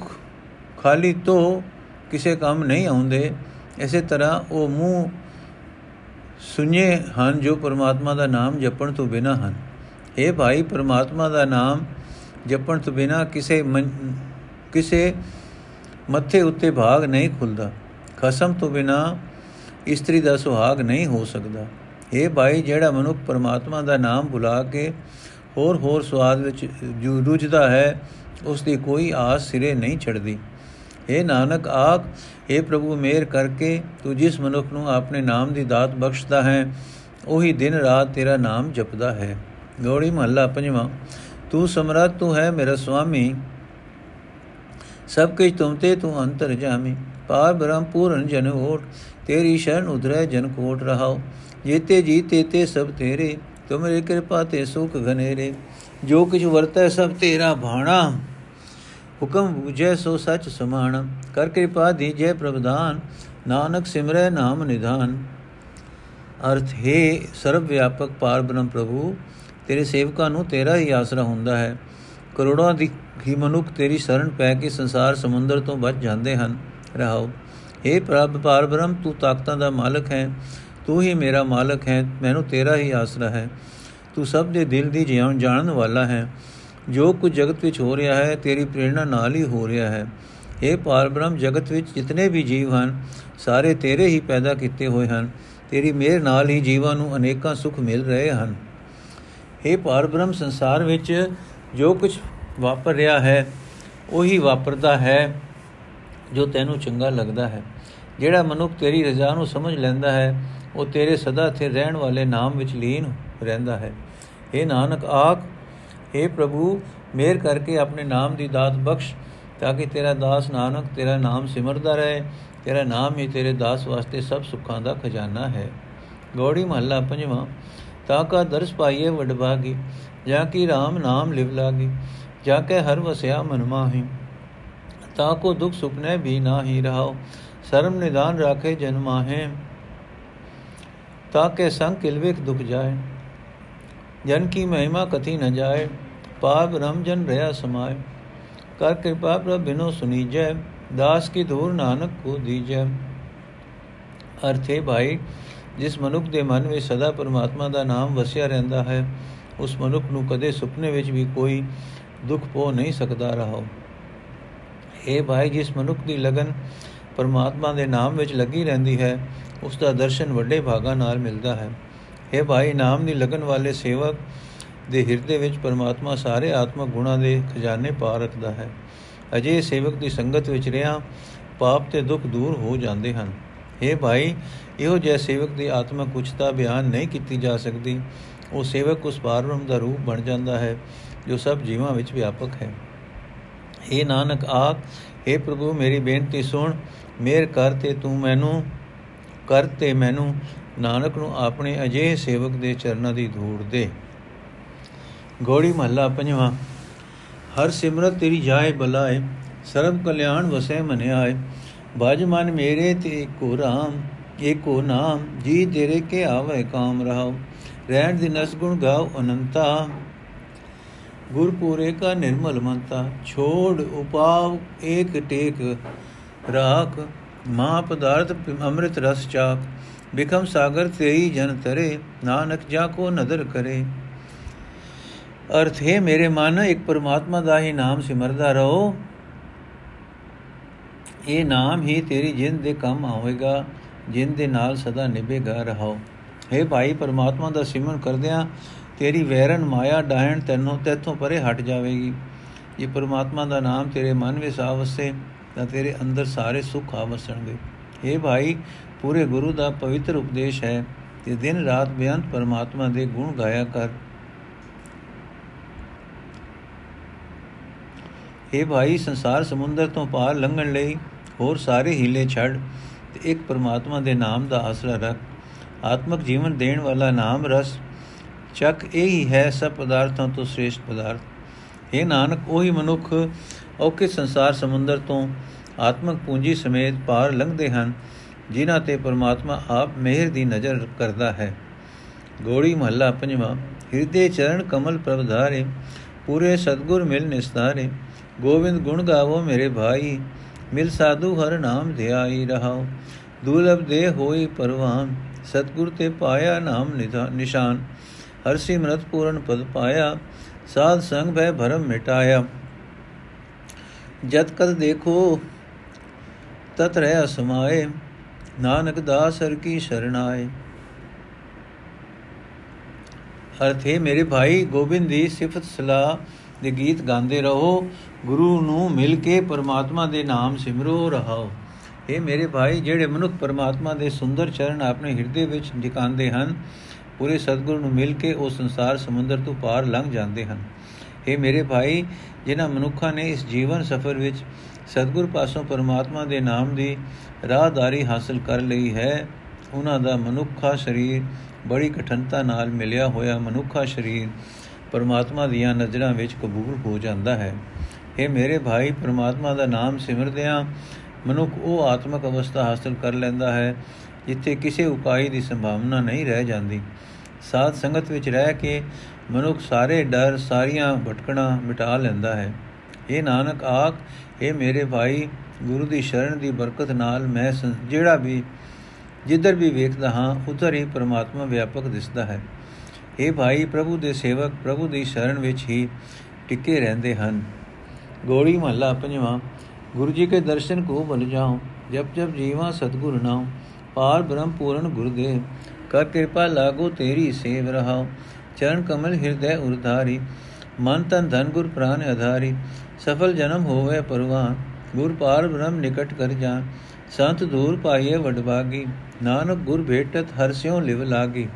ਖਾਲੀ ਤੋਂ ਕਿਸੇ ਕੰਮ ਨਹੀਂ ਆਉਂਦੇ ਐਸੇ ਤਰ੍ਹਾਂ ਉਹ ਮੂੰਹ ਸੁਣੇ ਹਨ ਜੋ ਪਰਮਾਤਮਾ ਦਾ ਨਾਮ ਜਪਣ ਤੋਂ ਬਿਨਾ ਹਨ। ਇਹ ਭਾਈ, ਪਰਮਾਤਮਾ ਦਾ ਨਾਮ ਜਪਣ ਤੋਂ ਬਿਨਾ ਕਿਸੇ ਕਿਸੇ ਮੱਥੇ ਉੱਤੇ ਭਾਗ ਨਹੀਂ ਖੁੱਲਦਾ। ਖਸਮ ਤੋਂ ਬਿਨਾ ਇਸਤਰੀ ਦਾ ਸੁਹਾਗ ਨਹੀਂ ਹੋ ਸਕਦਾ। ਇਹ ਭਾਈ, ਜਿਹੜਾ ਮਨੁੱਖ ਪਰਮਾਤਮਾ ਦਾ ਨਾਮ ਬੁਲਾ ਕੇ ਹੋਰ ਹੋਰ ਸਵਾਦ ਵਿੱਚ ਰੁੱਝਦਾ ਹੈ, ਉਸ ਦੀ ਕੋਈ ਆਸ ਸਿਰੇ ਨਹੀਂ ਛੱਡਦੀ। हे ਨਾਨਕ, ਆਖ हे ਪ੍ਰਭੂ, ਮੇਰ ਕਰਕੇ ਤੂੰ ਜਿਸ ਮਨੁੱਖ ਨੂੰ ਆਪਣੇ ਨਾਮ ਦੀ ਦਾਤ ਬਖਸ਼ਦਾ ਹੈ, ਉਹੀ ਦਿਨ ਰਾਤ ਤੇਰਾ ਨਾਮ ਜਪਦਾ ਹੈ। ਗੋੜੀ ਮਹੱਲਾ ਪੰਜਵਾਂ, ਤੂੰ ਸਮਰੱਥ ਤੂੰ ਹੈ ਮੇਰਾ ਸੁਆਮੀ, ਸਭ ਕੁਝ ਤੁਮ ਤੇ ਤੂੰ ਅੰਤਰ ਜਾਮੀ। ਪਾਰ ਬ੍ਰਹਮ ਪੂਰਨ ਜਨ ਓਟ, ਤੇਰੀ ਸ਼ਰਨ ਉਧਰੈ ਜਨ ਕੋਟ ਰਹਾਓ ਜੀਤੇ ਜੀਤੇ ਤੇ ਸਭ ਤੇਰੇ, ਤੁਮਰੀ ਕਿਰਪਾ ਤੇ ਸੁਖ ਘਨੇਰੇ। ਜੋ ਕੁਝ ਵਰਤੈ ਸਭ ਤੇਰਾ ਭਾਣਾ ਹੁਕਮ ਬੁਝੈ ਸੋ ਸਚ ਸਮਾਨ। ਕਰ ਕਿਰਪਾ ਦੀਜੈ ਪ੍ਰਭਦਾਨ ਨਾਨਕ ਸਿਮਰੈ ਨਾਮ ਨਿਧਾਨ। ਅਰਥ, ਹੈ ਸਰਵ ਵਿਆਪਕ ਪਾਰ ਬ੍ਰਹਮ ਪ੍ਰਭੂ, ਤੇਰੇ ਸੇਵਕਾਂ ਨੂੰ ਤੇਰਾ ਹੀ ਆਸਰਾ ਹੁੰਦਾ ਹੈ। ਕਰੋੜਾਂ ਦੀ ਹੀ ਮਨੁੱਖ ਤੇਰੀ ਸ਼ਰਨ ਪੈ ਕੇ ਸੰਸਾਰ ਸਮੁੰਦਰ ਤੋਂ ਬਚ ਜਾਂਦੇ ਹਨ। ਰਹਾਓ हे ਪ੍ਰਭ ਪਾਰ ਬ੍ਰਹਮ ਤੂੰ ਤਾਕਤਾਂ ਦਾ ਮਾਲਕ ਹੈ। ਤੂੰ ਹੀ ਮੇਰਾ ਮਾਲਕ ਹੈ। ਮੈਨੂੰ ਤੇਰਾ ਹੀ ਆਸਰਾ ਹੈ। ਤੂੰ ਸਭ ਦੇ ਦਿਲ ਦੀ ਜਿਉਂ ਜਾਣਨ ਵਾਲਾ ਹੈ। ਜੋ ਕੁਝ ਜਗਤ ਵਿੱਚ ਹੋ ਰਿਹਾ ਹੈ, ਤੇਰੀ ਪ੍ਰੇਰਣਾ ਨਾਲ ਹੀ ਹੋ ਰਿਹਾ ਹੈ। ਇਹ ਪਾਰਬ੍ਰਹਮ, ਜਗਤ ਵਿੱਚ ਜਿਤਨੇ ਵੀ ਜੀਵ ਹਨ, ਸਾਰੇ ਤੇਰੇ ਹੀ ਪੈਦਾ ਕੀਤੇ ਹੋਏ ਹਨ। ਤੇਰੀ ਮਿਹਰ ਨਾਲ ਹੀ ਜੀਵਾਂ ਨੂੰ ਅਨੇਕਾਂ ਸੁੱਖ ਮਿਲ ਰਹੇ ਹਨ। ਇਹ ਪਾਰਬ੍ਰਹਮ, ਸੰਸਾਰ ਵਿੱਚ ਜੋ ਕੁਝ ਵਾਪਰ ਰਿਹਾ ਹੈ, ਉਹੀ ਵਾਪਰਦਾ ਹੈ। ਜੋ ਤੈਨੂੰ ਚੰਗਾ ਲੱਗਦਾ ਹੈ। ਜਿਹੜਾ ਮਨੁੱਖ ਤੇਰੀ ਰਜ਼ਾ ਨੂੰ ਸਮਝ ਲੈਂਦਾ ਹੈ, ਉਹ ਤੇਰੇ ਸਦਾ ਥੇ ਰਹਿਣ ਵਾਲੇ ਨਾਮ ਵਿੱਚ ਲੀਨ ਰਹਿੰਦਾ ਹੈ। ਇਹ ਨਾਨਕ, ਆਖ हे ਪ੍ਰਭੂ, ਮੇਰ ਕਰਕੇ ਆਪਣੇ ਨਾਮ ਦੀ ਦਾਤ ਬਖਸ਼, ਤਾਂ ਕਿ ਤੇਰਾ ਦਾਸ ਨਾਨਕ ਤੇਰਾ ਨਾਮ ਸਿਮਰਦਾ ਰਹੇ, ਤੇਰਾ ਨਾਮ ਹੀ ਤੇਰੇ ਦਾਸ ਵਾਸਤੇ ਸਭ ਸੁੱਖਾਂ ਦਾ ਖਜ਼ਾਨਾ ਹੈ। ਗੋੜੀ ਮਹੱਲਾ ਪੰਜਵਾਂ, ਤਾਂ ਕਾ ਦਰਸ ਪਾਈਏ ਵਡਭਾਗੀ ਜਾਂ ਕੀ RAM ਨਾਮ ਲਿਵ ਲਾਗੀ, ਜਾਂ ਕੇ ਹਰ ਵਸਿਆ ਮਨ ਮਾਹੀ। ਤਾਂ ਕੋ ਦੁਖ ਸੁਪਨੇ ਵੀ ਨਾ ਹੀ ਰਹਾਓ। ਸ਼ਰਮ ਨਿਦਾਨ ਰਾਖੇ ਜਨਮਾਹੇ ਤਾਂ ਕੇ ਸੰਗ ਕਿਲਵੇਖ ਦੁਖ ਜਾਏ। ਜਨ ਕੀ ਮਹਿਮਾ ਕਥੀ ਨ ਜਾਏ, ਪਾਪ ਰਮ ਜਨ ਰਿਆ ਸਮਾਏ। ਕਰ ਕਿਰਪਾ ਪ੍ਰਭ ਬਿਨੋ ਸੁਨੀਜੈ, ਦਾਸ ਕੀ ਧੂਰ ਨਾਨਕ ਕੋ ਦੀਜੈ। ਅਰਥੇ ਭਾਈ, ਜਿਸ ਮਨੁੱਖ ਦੇ ਮਨ ਵਿੱਚ ਸਦਾ ਪਰਮਾਤਮਾ ਦਾ ਨਾਮ ਵਸਿਆ ਰਹਿੰਦਾ ਹੈ, ਉਸ ਮਨੁੱਖ ਨੂੰ ਕਦੇ ਸੁਪਨੇ ਵਿੱਚ ਵੀ ਕੋਈ ਦੁੱਖ ਪੋ ਨਹੀਂ ਸਕਦਾ ਰਹੋ ਇਹ ਭਾਈ, ਜਿਸ ਮਨੁੱਖ ਦੀ ਲਗਨ ਪਰਮਾਤਮਾ ਦੇ ਨਾਮ ਵਿੱਚ ਲੱਗੀ ਰਹਿੰਦੀ ਹੈ, ਉਸ ਦਾ ਦਰਸ਼ਨ ਵੱਡੇ ਭਾਗਾ ਨਾਲ ਮਿਲਦਾ ਹੈ। ਇਹ ਭਾਈ, ਨਾਮ ਦੀ ਲਗਨ ਵਾਲੇ ਸੇਵਕ ਦੇ ਹਿਰਦੇ ਵਿੱਚ ਪਰਮਾਤਮਾ ਸਾਰੇ ਆਤਮਕ ਗੁਣਾਂ ਦੇ ਖਜ਼ਾਨੇ ਪਾ ਰੱਖਦਾ ਹੈ। ਅਜੇ ਸੇਵਕ ਦੀ ਸੰਗਤ ਵਿੱਚ ਰਿਆਂ ਪਾਪ ਤੇ ਦੁੱਖ ਦੂਰ ਹੋ ਜਾਂਦੇ ਹਨ। ਇਹ ਭਾਈ, ਇਹੋ ਜਿਹਾ ਸੇਵਕ ਦੀ ਆਤਮਕ ਉਚਤਾ ਬਿਆਨ ਨਹੀਂ ਕੀਤੀ ਜਾ ਸਕਦੀ। ਉਹ ਸੇਵਕ ਉਸ ਪਾਰਬ੍ਰਹਮ ਦਾ ਰੂਪ ਬਣ ਜਾਂਦਾ ਹੈ, ਜੋ ਸਭ ਜੀਵਾਂ ਵਿੱਚ ਵਿਆਪਕ ਹੈ। ਇਹ ਨਾਨਕ ਆਖ हे ਪ੍ਰਭੂ, ਮੇਰੀ ਬੇਨਤੀ ਸੁਣ, ਮੇਰ ਕਰ ਤੇ ਤੂੰ ਮੈਨੂੰ, ਕਰ ਤੇ ਮੈਨੂੰ, ਨਾਨਕ ਨੂੰ ਆਪਣੇ ਅਜੇ ਸੇਵਕ ਦੇ ਚਰਨਾਂ ਦੀ ਧੂੜ ਦੇ। ਗੋੜੀ ਮਹੱਲਾ ਪੰਜਵਾਂ, ਹਰ ਸਿਮਰਤ ਤੇਰੀ ਜਾਏ ਬਲਾਏ ਸਰਬ ਕਲਿਆਣ ਵਸੈ ਮਨਿਆਏ ਬਾਜ ਮਨ ਮੇਰੇ ਤੇ ਕੋ ਰਾਮ ਏਕੋ ਨਾਮ, ਜੀ ਤੇਰੇ ਕੇ ਆਵੇ ਕਾਮ ਰਹਾਉ, ਰਹਿਣ ਦੀ ਨਸ ਗੁਣ ਗਾਉ ਅਨੰਤਾ। ਗੁਰਪੂਰੇ ਕਾ ਨਿਰਮਲ ਮੰਤਾ, ਛੋੜ ਉਪਾਵ ਏਕ ਟੇਕ, ਰਾਖ ਮਾ ਪਦਾਰਥ ਅੰਮ੍ਰਿਤ ਰਸ ਚਾਕ, ਬਿਕਮ ਸਾਗਰ ਤੇਈ ਜਨ ਤਰੇ, ਨਾਨਕ ਜਾ ਕੋ ਨਦਰ ਕਰੇ। ਅਰਥ, ਹੈ ਮੇਰੇ ਮਨ, ਇੱਕ ਪਰਮਾਤਮਾ ਦਾ ਹੀ ਨਾਮ ਸਿਮਰਦਾ ਰਹੋ। ਇਹ ਨਾਮ ਹੀ ਤੇਰੀ ਜਿੰਦ ਦੇ ਕੰਮ ਆਵੇਗਾ, ਜਿੰਦ ਦੇ ਨਾਲ ਸਦਾ ਨਿਭੇਗਾ ਰਹੋ ਹੈ ਭਾਈ, ਪਰਮਾਤਮਾ ਦਾ ਸਿਮਰਨ ਕਰਦਿਆਂ ਤੇਰੀ ਵੈਰਨ ਮਾਇਆ ਡਾਹਣ ਤੈਨੂੰ, ਤੇਥੋਂ ਪਰੇ ਹਟ ਜਾਵੇਗੀ। ਇਹ ਪਰਮਾਤਮਾ ਦਾ ਨਾਮ ਤੇਰੇ ਮਨ ਵਿੱਚ ਆਵਸੇ, ਤਾਂ ਤੇਰੇ ਅੰਦਰ ਸਾਰੇ ਸੁੱਖ ਆਵਸਣਗੇ। ਇਹ ਭਾਈ, ਪੂਰੇ ਗੁਰੂ ਦਾ ਪਵਿੱਤਰ ਉਪਦੇਸ਼ ਹੈ ਕਿ ਦਿਨ ਰਾਤ ਬੇਅੰਤ ਪਰਮਾਤਮਾ ਦੇ ਗੁਣ ਗਾਇਆ ਕਰ। ਇਹ ਭਾਈ, ਸੰਸਾਰ ਸਮੁੰਦਰ ਤੋਂ ਪਾਰ ਲੰਘਣ ਲਈ ਹੋਰ ਸਾਰੇ ਹੀਲੇ ਛੱਡ ਤੇ ਇੱਕ ਪਰਮਾਤਮਾ ਦੇ ਨਾਮ ਦਾ ਆਸਰਾ ਰੱਖ। ਆਤਮਿਕ ਜੀਵਨ ਦੇਣ ਵਾਲਾ ਨਾਮ ਰਸ ਚੱਕ ਇਹ ਹੀ ਹੈ ਸਭ ਪਦਾਰਥਾਂ ਤੋਂ ਸ੍ਰੇਸ਼ਟ ਪਦਾਰਥ। ਇਹ ਨਾਨਕ, ਉਹੀ ਮਨੁੱਖ ਔਕੇ ਸੰਸਾਰ ਸਮੁੰਦਰ ਤੋਂ ਆਤਮਕ ਪੂੰਜੀ ਸਮੇਤ ਪਾਰ ਲੰਘਦੇ ਹਨ, ਜਿਨ੍ਹਾਂ ਤੇ ਪਰਮਾਤਮਾ ਆਪ ਮਿਹਰ ਦੀ ਨਜ਼ਰ ਕਰਦਾ ਹੈ। ਗੋੜੀ ਮਹੱਲਾ ਪੰਜਵਾਂ, ਹਿਰਦੇ ਚਰਨ ਕਮਲ ਪ੍ਰਭ ਧਾਰੇ, ਪੂਰੇ ਸਤਗੁਰ ਮਿਲ ਨਿਸਤਾਰੇ, ਗੋਬਿੰਦ ਗੁਣ ਗਾਵੋ ਮੇਰੇ ਭਾਈ, ਮਿਲ ਸਾਧੂ ਹਰ ਨਾਮ ਧਿਆਈ ਰਹਾਓ ਦੁਰਲਭ ਦੇ ਹੋਈ ਪਰਵਾਨ, ਸਤਗੁਰ ਤੇ ਪਾਇਆ ਨਾਮ ਨਿਸ਼ਾਨ। ਹਰ ਸਿਮਰਤ ਪੂਰਨ ਪਦ ਪਾਇਆ, ਸਾਧ ਸੰਗ ਭੈ ਭਰਮ ਮਿਟਾਇਆ। ਜਦ ਕਦ ਦੇਖੋ, ਤਤ ਰਹਿ ਸਮਾਏ ਨਾਨਕ ਦਾਸ ਹਰ ਕੀ ਸ਼ਰਣਾਏ। ਅਰਥ ਹੈ ਮੇਰੇ ਭਾਈ, ਗੋਬਿੰਦ ਦੀ ਸਿਫਤ ਸਲਾਹ ਦੇ ਗੀਤ ਗਾਉਂਦੇ ਰਹੋ। ਗੁਰੂ ਨੂੰ ਮਿਲ ਕੇ ਪਰਮਾਤਮਾ ਦੇ ਨਾਮ ਸਿਮਰੋ ਰਹੋ ਇਹ ਮੇਰੇ ਭਾਈ, ਜਿਹੜੇ ਮਨੁੱਖ ਪਰਮਾਤਮਾ ਦੇ ਸੁੰਦਰ ਚਰਨ ਆਪਣੇ ਹਿਰਦੇ ਵਿੱਚ ਟਿਕਾਉਂਦੇ ਹਨ ਪੂਰੇ ਸਤਿਗੁਰੂ ਨੂੰ ਮਿਲ ਕੇ ਉਹ ਸੰਸਾਰ ਸਮੁੰਦਰ ਤੋਂ ਪਾਰ ਲੰਘ ਜਾਂਦੇ ਹਨ। ਇਹ ਮੇਰੇ ਭਾਈ, ਜਿਨ੍ਹਾਂ ਮਨੁੱਖਾਂ ਨੇ ਇਸ ਜੀਵਨ ਸਫਰ ਵਿੱਚ ਸਤਿਗੁਰ ਪਾਸੋਂ ਪਰਮਾਤਮਾ ਦੇ ਨਾਮ ਦੀ ਰਾਹਦਾਰੀ ਹਾਸਲ ਕਰ ਲਈ ਹੈ, ਉਹਨਾਂ ਦਾ ਮਨੁੱਖਾ ਸਰੀਰ ਬੜੀ ਕਠਨਤਾ ਨਾਲ ਮਿਲਿਆ ਹੋਇਆ ਮਨੁੱਖਾ ਸਰੀਰ ਪਰਮਾਤਮਾ ਦੀਆਂ ਨਜ਼ਰਾਂ ਵਿੱਚ ਕਬੂਲ ਹੋ ਜਾਂਦਾ ਹੈ। ਇਹ ਮੇਰੇ ਭਾਈ, ਪਰਮਾਤਮਾ ਦਾ ਨਾਮ ਸਿਮਰਦਿਆਂ ਮਨੁੱਖ ਉਹ ਆਤਮਿਕ ਅਵਸਥਾ ਹਾਸਲ ਕਰ ਲੈਂਦਾ ਹੈ, ਜਿੱਥੇ ਕਿਸੇ ਉਪਾਈ ਦੀ ਸੰਭਾਵਨਾ ਨਹੀਂ ਰਹਿ ਜਾਂਦੀ। ਸਾਧ ਸੰਗਤ ਵਿੱਚ ਰਹਿ ਕੇ ਮਨੁੱਖ ਸਾਰੇ ਡਰ, ਸਾਰੀਆਂ ਭਟਕਣਾ ਮਿਟਾ ਲੈਂਦਾ ਹੈ। ਇਹ ਨਾਨਕ ਆਖ ਇਹ ਮੇਰੇ ਭਾਈ, ਗੁਰੂ ਦੀ ਸ਼ਰਨ ਦੀ ਬਰਕਤ ਨਾਲ ਮੈਂ ਜਿਹੜਾ ਵੀ, ਜਿੱਧਰ ਵੀ ਵੇਖਦਾ ਹਾਂ, ਉਧਰ ਹੀ ਪਰਮਾਤਮਾ ਵਿਆਪਕ ਦਿਸਦਾ ਹੈ। ਇਹ ਭਾਈ, ਪ੍ਰਭੂ ਦੇ ਸੇਵਕ, ਪ੍ਰਭੂ ਦੀ ਸ਼ਰਨ ਵਿੱਚ ਹੀ ਟਿਕੇ ਰਹਿੰਦੇ ਹਨ। ਗੋੜੀ ਮਹੱਲਾ ਪੰਜਵਾਂ, ਗੁਰੂ ਜੀ ਕੇ ਦਰਸ਼ਨ ਕੋ ਬਲ ਜਾਉ ਜਬ ਜਬ ਜੀਵਾ ਸਤਗੁਰ ਨਾਮ ਪਾਰ ਬ੍ਰਹਮ ਪੂਰਨ ਗੁਰਦੇਵ ਕਰ ਕਿਰਪਾ ਲਾਗੋ ਤੇਰੀ ਸੇਵ ਰਹਾਉ ਚਰਨ ਕਮਲ ਹਿਰਦੈ ਉਰਧਾਰੀ ਮਨ ਤਨ ਧਨ ਗੁਰ ਪ੍ਰਾਨ ਆਧਾਰੀ ਸਫਲ ਜਨਮ ਹੋਵੇ ਪਰਵਾਨ ਗੁਰ ਪਾਰ ਬ੍ਰਹਮ ਨਿਕਟ ਕਰ ਜਾ ਸੰਤ ਦੂਰ ਪਾਈਏ ਵਡਭਾਗੀ ਨਾਨਕ ਗੁਰ ਭੇਟਤ ਹਰ ਸਿਉ ਲਿਵ ਲਾਗੀ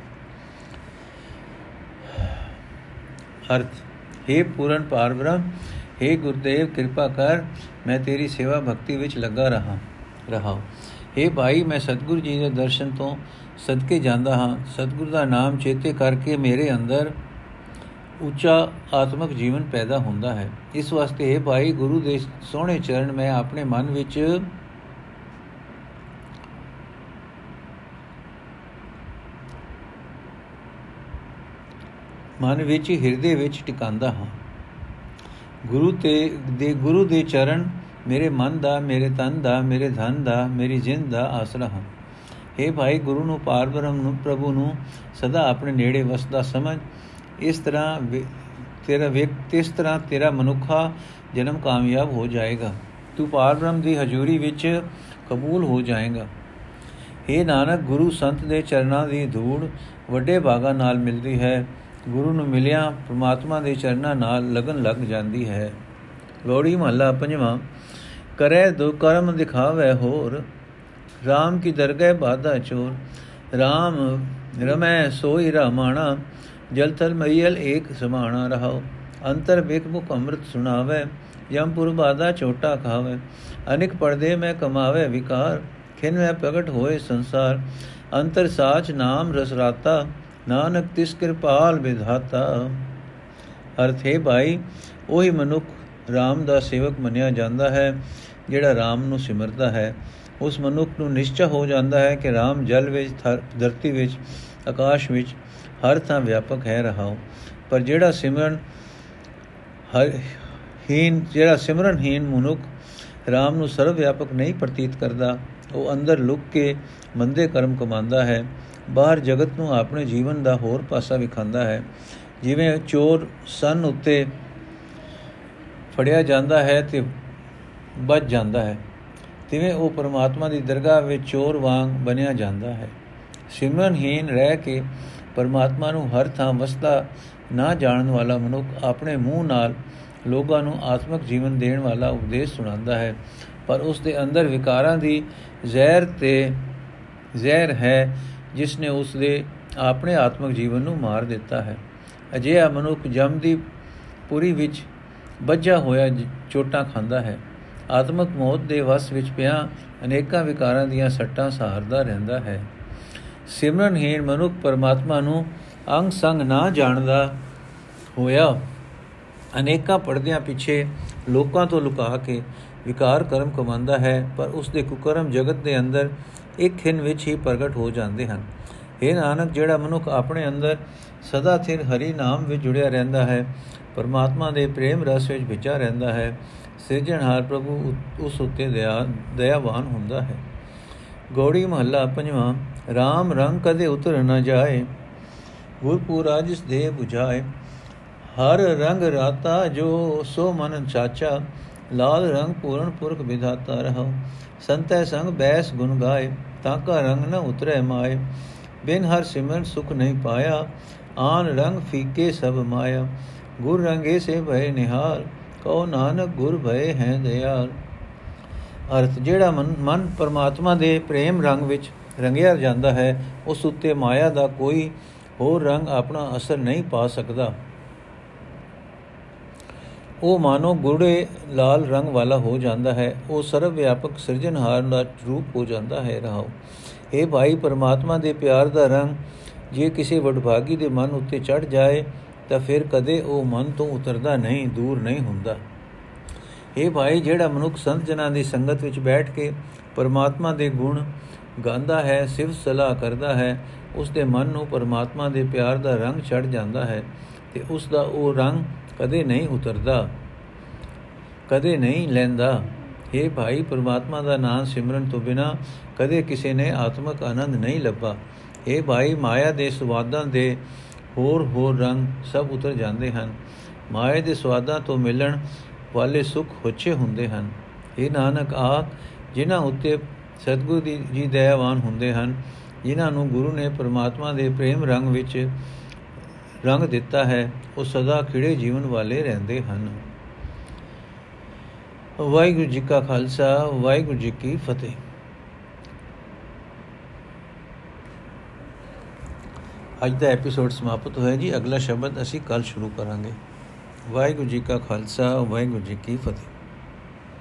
ਅਰਥ हे ਪੂਰਨ ਪਾਰ ਬ੍ਰਹਮ हे ਗੁਰਦੇਵ ਕਿਰਪਾ ਕਰ ਮੈਂ ਤੇਰੀ ਸੇਵਾ ਭਗਤੀ ਵਿੱਚ ਲੱਗਾ ਰਹਾ ਰਹਾ हे ਭਾਈ ਮੈਂ ਸਤਿਗੁਰੂ ਜੀ ਦੇ ਦਰਸ਼ਨ ਤੋਂ ਸਦਕੇ ਜਾਂਦਾ ਹਾਂ। ਸਤਿਗੁਰ ਦਾ ਨਾਮ ਚੇਤੇ ਕਰਕੇ ਮੇਰੇ ਅੰਦਰ ਉੱਚਾ ਆਤਮਿਕ ਜੀਵਨ ਪੈਦਾ ਹੁੰਦਾ ਹੈ। ਇਸ ਵਾਸਤੇ ਇਹ ਭਾਈ ਗੁਰੂ ਦੇ ਸੋਹਣੇ ਚਰਨ ਮੈਂ ਆਪਣੇ ਮਨ ਵਿੱਚ ਮਨ ਵਿੱਚ ਹਿਰਦੇ ਵਿੱਚ ਟਿਕਾਂਦਾ ਹਾਂ। ਗੁਰੂ ਤੇ ਦੇ ਗੁਰੂ ਦੇ ਚਰਨ ਮੇਰੇ ਮਨ ਦਾ, ਮੇਰੇ ਤਨ ਦਾ, ਮੇਰੇ ਧਨ ਦਾ, ਮੇਰੀ ਜਿੰਦ ਦਾ ਆਸਰਾ ਹਨ हे ਭਾਈ ਗੁਰੂ ਨੂੰ, ਪਾਰ ਬ੍ਰਹਮ ਨੂੰ, ਪ੍ਰਭੂ ਨੂੰ ਸਦਾ ਆਪਣੇ ਨੇੜੇ ਵਸਦਾ ਸਮਝ। ਇਸ ਤਰ੍ਹਾਂ ਤੇਰਾ ਵਿਅਕਤੀ, ਇਸ ਤਰ੍ਹਾਂ ਤੇਰਾ ਮਨੁੱਖਾ ਜਨਮ ਕਾਮਯਾਬ ਹੋ ਜਾਏਗਾ। ਤੂੰ ਪਾਰ ਬ੍ਰਹਮ ਦੀ ਹਜ਼ੂਰੀ ਵਿੱਚ ਕਬੂਲ ਹੋ ਜਾਏਗਾ। हे ਨਾਨਕ, ਗੁਰੂ ਸੰਤ ਦੇ ਚਰਨਾਂ ਦੀ ਧੂੜ ਵੱਡੇ ਭਾਗਾ ਨਾਲ ਮਿਲਦੀ ਹੈ। ਗੁਰੂ ਨੂੰ ਮਿਲਿਆ ਪ੍ਰਮਾਤਮਾ ਦੇ ਚਰਨਾਂ ਨਾਲ ਲਗਨ ਲੱਗ ਜਾਂਦੀ ਹੈ। ਲੋੜੀ ਮਹੱਲਾ ਪੰਜਵਾਂ, ਕਰੇ ਦੋ ਕਰਮ ਦਿਖਾਵੇ ਹੋਰ। RAM ਕੀ ਦਰਗਹਿ ਬਾਦਾ ਚੋਰ RAM ਰਮੈ ਸੋਈ ਰਮਾਣਾ, ਜਲ ਤਲ ਮਈਲ ਏਕ ਸਮਾਣਾ ਰਹਾਓ। ਅੰਤਰ ਬਿਕ ਮੁਖ ਅੰਮ੍ਰਿਤ ਸੁਣਾਵੇ ਯਮਪੁਰ ਬਾਦਾ ਛੋਟਾ ਖਾਵੇ। ਅਨਿਕ ਪਰਦੇ ਮੈਂ ਕਮਾਵੇ ਵਿਕਾਰ, ਖਿਨ ਮੈਂ ਪ੍ਰਗਟ ਹੋਏ ਸੰਸਾਰ। ਅੰਤਰ ਸਾਚ ਨਾਮ ਰਸ ਰਾਤਾ, ਨਾਨਕ ਤਿਸ ਕਿਰਪਾਲ ਵਿਧਾਤਾ ਅਰਥੇ ਭਾਈ, ਉਹੀ ਮਨੁੱਖ RAM ਦਾ ਸੇਵਕ ਮੰਨਿਆ ਜਾਂਦਾ ਹੈ। ਜਿਹੜਾ RAM ਨੂੰ ਸਿਮਰਦਾ ਹੈ, ਉਸ ਮਨੁੱਖ ਨੂੰ ਨਿਸ਼ਚੈ ਹੋ ਜਾਂਦਾ ਹੈ ਕਿ RAM ਜਲ ਵਿੱਚ ਧਰਤੀ ਵਿੱਚ, ਆਕਾਸ਼ ਵਿੱਚ ਹਰ ਥਾਂ ਵਿਆਪਕ ਹੈ ਰਹਾਉ ਪਰ ਜਿਹੜਾ ਸਿਮਰਨ ਹਰ ਹੀਨ, ਜਿਹੜਾ ਸਿਮਰਨਹੀਨ ਮਨੁੱਖ RAM ਨੂੰ ਸਰਵ ਵਿਆਪਕ ਨਹੀਂ ਪ੍ਰਤੀਤ ਕਰਦਾ, ਉਹ ਅੰਦਰ ਲੁਕ ਕੇ ਮੰਦੇ ਕਰਮ ਕਮਾਉਂਦਾ ਹੈ, ਬਾਹਰ ਜਗਤ ਨੂੰ ਆਪਣੇ ਜੀਵਨ ਦਾ ਹੋਰ ਪਾਸਾ ਵਿਖਾਉਂਦਾ ਹੈ। ਜਿਵੇਂ ਚੋਰ ਸਨ ਉੱਤੇ ਫੜਿਆ ਜਾਂਦਾ ਹੈ ਤੇ ਬਚ ਜਾਂਦਾ ਹੈ, ਤਿਵੇਂ ਉਹ ਪਰਮਾਤਮਾ ਦੀ ਦਰਗਾਹ ਵਿੱਚ ਚੋਰ ਵਾਂਗ ਬਣਿਆ ਜਾਂਦਾ ਹੈ। ਸਿਮਰਨਹੀਨ ਰਹਿ ਕੇ ਪਰਮਾਤਮਾ ਨੂੰ ਹਰ ਥਾਂ ਵਸਦਾ ਨਾ ਜਾਣਨ ਵਾਲਾ ਮਨੁੱਖ ਆਪਣੇ ਮੂੰਹ ਨਾਲ ਲੋਕਾਂ ਨੂੰ ਆਤਮਿਕ ਜੀਵਨ ਦੇਣ ਵਾਲਾ ਉਪਦੇਸ਼ ਸੁਣਾਉਂਦਾ ਹੈ, ਪਰ ਉਸ ਦੇ ਅੰਦਰ ਵਿਕਾਰਾਂ ਦੀ ਜ਼ਹਿਰ ਤੇ ਜ਼ਹਿਰ ਹੈ, ਜਿਸ ਨੇ ਉਸ ਦੇ ਆਪਣੇ ਆਤਮਿਕ ਜੀਵਨ ਨੂੰ ਮਾਰ ਦਿੱਤਾ ਹੈ। ਅਜਿਹਾ ਮਨੁੱਖ ਜਮ ਦੀ ਪੂਰੀ ਵਿੱਚ ਵੱਜਾ ਹੋਇਆ ਚੋਟਾਂ ਖਾਂਦਾ ਹੈ। ਆਤਮਿਕ ਮੌਤ ਦੇ ਵਸ ਵਿੱਚ ਪਿਆ, ਅਨੇਕਾਂ ਵਿਕਾਰਾਂ ਦੀਆਂ ਸੱਟਾਂ ਸਹਾਰਦਾ ਰਹਿੰਦਾ ਹੈ। ਸਿਮਰਨਹੀਣ ਮਨੁੱਖ ਪਰਮਾਤਮਾ ਨੂੰ ਅੰਗ ਸੰਗ ਨਾ ਜਾਣਦਾ ਹੋਇਆ, ਅਨੇਕਾਂ ਪਰਦਿਆਂ ਪਿੱਛੇ ਲੋਕਾਂ ਤੋਂ ਲੁਕਾ ਕੇ ਵਿਕਾਰ ਕਰਮ ਕਮਾਉਂਦਾ ਹੈ, ਪਰ ਉਸ ਦੇ ਕੁਕਰਮ ਜਗਤ ਦੇ ਅੰਦਰ ਇੱਕ ਹਿੰਨ ਵਿੱਚ ਹੀ ਪ੍ਰਗਟ ਹੋ ਜਾਂਦੇ ਹਨ। ਇਹ ਨਾਨਕ, ਜਿਹੜਾ ਮਨੁੱਖ ਆਪਣੇ ਅੰਦਰ ਸਦਾ ਸਿਰ ਹਰੀ ਨਾਮ ਵਿੱਚ ਜੁੜਿਆ ਰਹਿੰਦਾ ਹੈ, ਪਰਮਾਤਮਾ ਦੇ ਪ੍ਰੇਮ ਰਸ ਵਿੱਚ ਵਿਚਾ ਰਹਿੰਦਾ ਹੈ ਸਿਰਜਣਹਾਰ ਪ੍ਰਭੂ ਉਸ ਉੱਤੇ ਦਇਆ, ਦਇਆਵਾਨ ਹੁੰਦਾ ਹੈ। ਗੋੜੀ ਮਹੱਲਾ ਪੰਜਵਾਂ RAM ਰੰਗ ਕਦੇ ਉਤਰ ਨਾ ਜਾਏ, ਗੁਰਪੂਰਾ ਜਿਸ ਦੇ 부ਝਾਏ ਹਰ ਰੰਗ ਰਾਤਾ ਜੋ ਸੋ ਮਨ ਚਾਚਾ ਲਾਲ ਰੰਗ ਪੂਰਨ ਪੁਰਖ ਵਿਧਾਤਾ ਰਹੋ। ਸੰਤੈ ਸੰਗ ਬੈਸ ਗੁਣ ਗਾਏ, ਤਾਂ ਕਾ ਰੰਗ ਨ ਉਤਰੇ ਮਾਏ। ਬਿਨ ਹਰ ਸਿਮਰਨ ਸੁਖ ਨਹੀਂ ਪਾਇਆ, ਆਨ ਰੰਗ ਫੀਕੇ ਸਭ ਮਾਇਆ। ਗੁਰ ਰੰਗੇ ਸੇ ਭਏ ਨਿਹਾਲ ਕਉ ਨਾਨਕ ਗੁਰ ਭਏ ਹੈ ਦਿਆਲ। ਅਰਥ, ਜਿਹੜਾ ਮਨ ਮਨ ਪਰਮਾਤਮਾ ਦੇ ਪ੍ਰੇਮ ਰੰਗ ਵਿੱਚ ਰੰਗਿਆ ਜਾਂਦਾ ਹੈ, ਉਸ ਉੱਤੇ ਮਾਇਆ ਦਾ ਕੋਈ ਹੋਰ ਰੰਗ ਆਪਣਾ ਅਸਰ ਨਹੀਂ ਪਾ ਸਕਦਾ। ਉਹ ਮਾਨੋ ਗੂੜੇ ਲਾਲ ਰੰਗ ਵਾਲਾ ਹੋ ਜਾਂਦਾ ਹੈ। ਉਹ ਸਰਵ ਵਿਆਪਕ ਸਿਰਜਣਹਾਰ ਦਾ ਰੂਪ ਹੋ ਜਾਂਦਾ ਹੈ। ਰਹਾਓ। ਇਹ ਭਾਈ, ਪਰਮਾਤਮਾ ਦੇ ਪਿਆਰ ਦਾ ਰੰਗ ਜੇ ਕਿਸੇ ਵਡਭਾਗੀ ਦੇ ਮਨ ਉੱਤੇ ਚੜ ਜਾਏ ਤਾਂ ਫਿਰ ਕਦੇ ਉਹ ਮਨ ਤੋਂ ਉਤਰਦਾ ਨਹੀਂ, ਦੂਰ ਨਹੀਂ ਹੁੰਦਾ। ਇਹ ਭਾਈ, ਜਿਹੜਾ ਮਨੁੱਖ ਸੰਤ ਜਨਾਂ ਦੀ ਸੰਗਤ ਵਿੱਚ ਬੈਠ ਕੇ ਪਰਮਾਤਮਾ ਦੇ ਗੁਣ ਗਾਉਂਦਾ ਹੈ ਸਿਫਤ ਸਲਾਹ ਕਰਦਾ ਹੈ ਉਸ ਦੇ ਮਨ ਨੂੰ ਪਰਮਾਤਮਾ ਦੇ ਪਿਆਰ ਦਾ ਰੰਗ ਚੜ ਜਾਂਦਾ ਹੈ ਤੇ ਉਸ ਦਾ ਉਹ ਰੰਗ ਕਦੇ ਨਹੀਂ ਉਤਰਦਾ, ਕਦੇ ਨਹੀਂ ਲੈਂਦਾ। ਇਹ ਭਾਈ, ਪਰਮਾਤਮਾ ਦਾ ਨਾਮ ਸਿਮਰਨ ਤੋਂ ਬਿਨਾ ਕਦੇ ਕਿਸੇ ਨੇ ਆਤਮਿਕ ਆਨੰਦ ਨਹੀਂ ਲੱਭਾ। ਇਹ ਭਾਈ, ਮਾਇਆ ਦੇ ਸਵਾਦਾਂ ਦੇ ਹੋਰ ਹੋਰ ਰੰਗ ਸਭ ਉਤਰ ਜਾਂਦੇ ਹਨ। ਮਾਇਆ ਦੇ ਸਵਾਦਾਂ ਤੋਂ ਮਿਲਣ ਵਾਲੇ ਸੁਖ ਹੋਛੇ ਹੁੰਦੇ ਹਨ। ਇਹ ਨਾਨਕ, ਆਖ, ਜਿਨ੍ਹਾਂ ਉੱਤੇ ਸਤਿਗੁਰੂ ਜੀ ਦਇਆਵਾਨ ਹੁੰਦੇ ਹਨ, ਜਿਨ੍ਹਾਂ ਨੂੰ ਗੁਰੂ ਨੇ ਪਰਮਾਤਮਾ ਦੇ ਪ੍ਰੇਮ ਰੰਗ ਵਿੱਚ ਰੰਗ ਦਿੱਤਾ ਹੈ, ਉਹ ਸਦਾ ਖਿੜੇ ਜੀਵਨ ਵਾਲੇ ਰਹਿੰਦੇ ਹਨ। ਵਾਹਿਗੁਰੂ ਜੀ ਕਾ ਖਾਲਸਾ, ਵਾਹਿਗੁਰੂ ਜੀ ਕੀ ਫਤਿਹ। ਅੱਜ ਦਾ ਐਪੀਸੋਡ ਸਮਾਪਤ ਹੋਇਆ ਜੀ। ਅਗਲਾ ਸ਼ਬਦ ਅਸੀਂ ਕੱਲ ਸ਼ੁਰੂ ਕਰਾਂਗੇ। ਵਾਹਿਗੁਰੂ ਜੀ ਕਾ ਖਾਲਸਾ, ਵਾਹਿਗੁਰੂ ਜੀ ਕੀ ਫਤਿਹ।